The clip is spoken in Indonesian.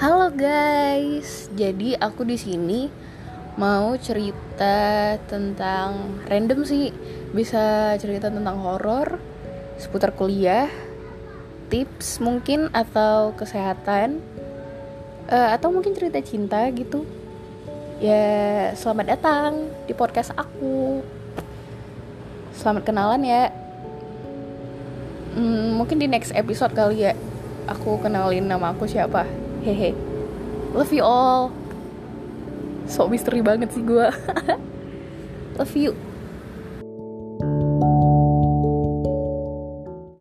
Halo guys, jadi aku di sini mau cerita tentang random sih, bisa cerita tentang horor, seputar kuliah, tips mungkin atau kesehatan, uh, atau mungkin cerita cinta gitu. Ya, selamat datang di podcast aku. Selamat kenalan ya. Hmm, mungkin di next episode kali ya aku kenalin nama aku siapa hehe. Love you all. So misteri banget sih gue love you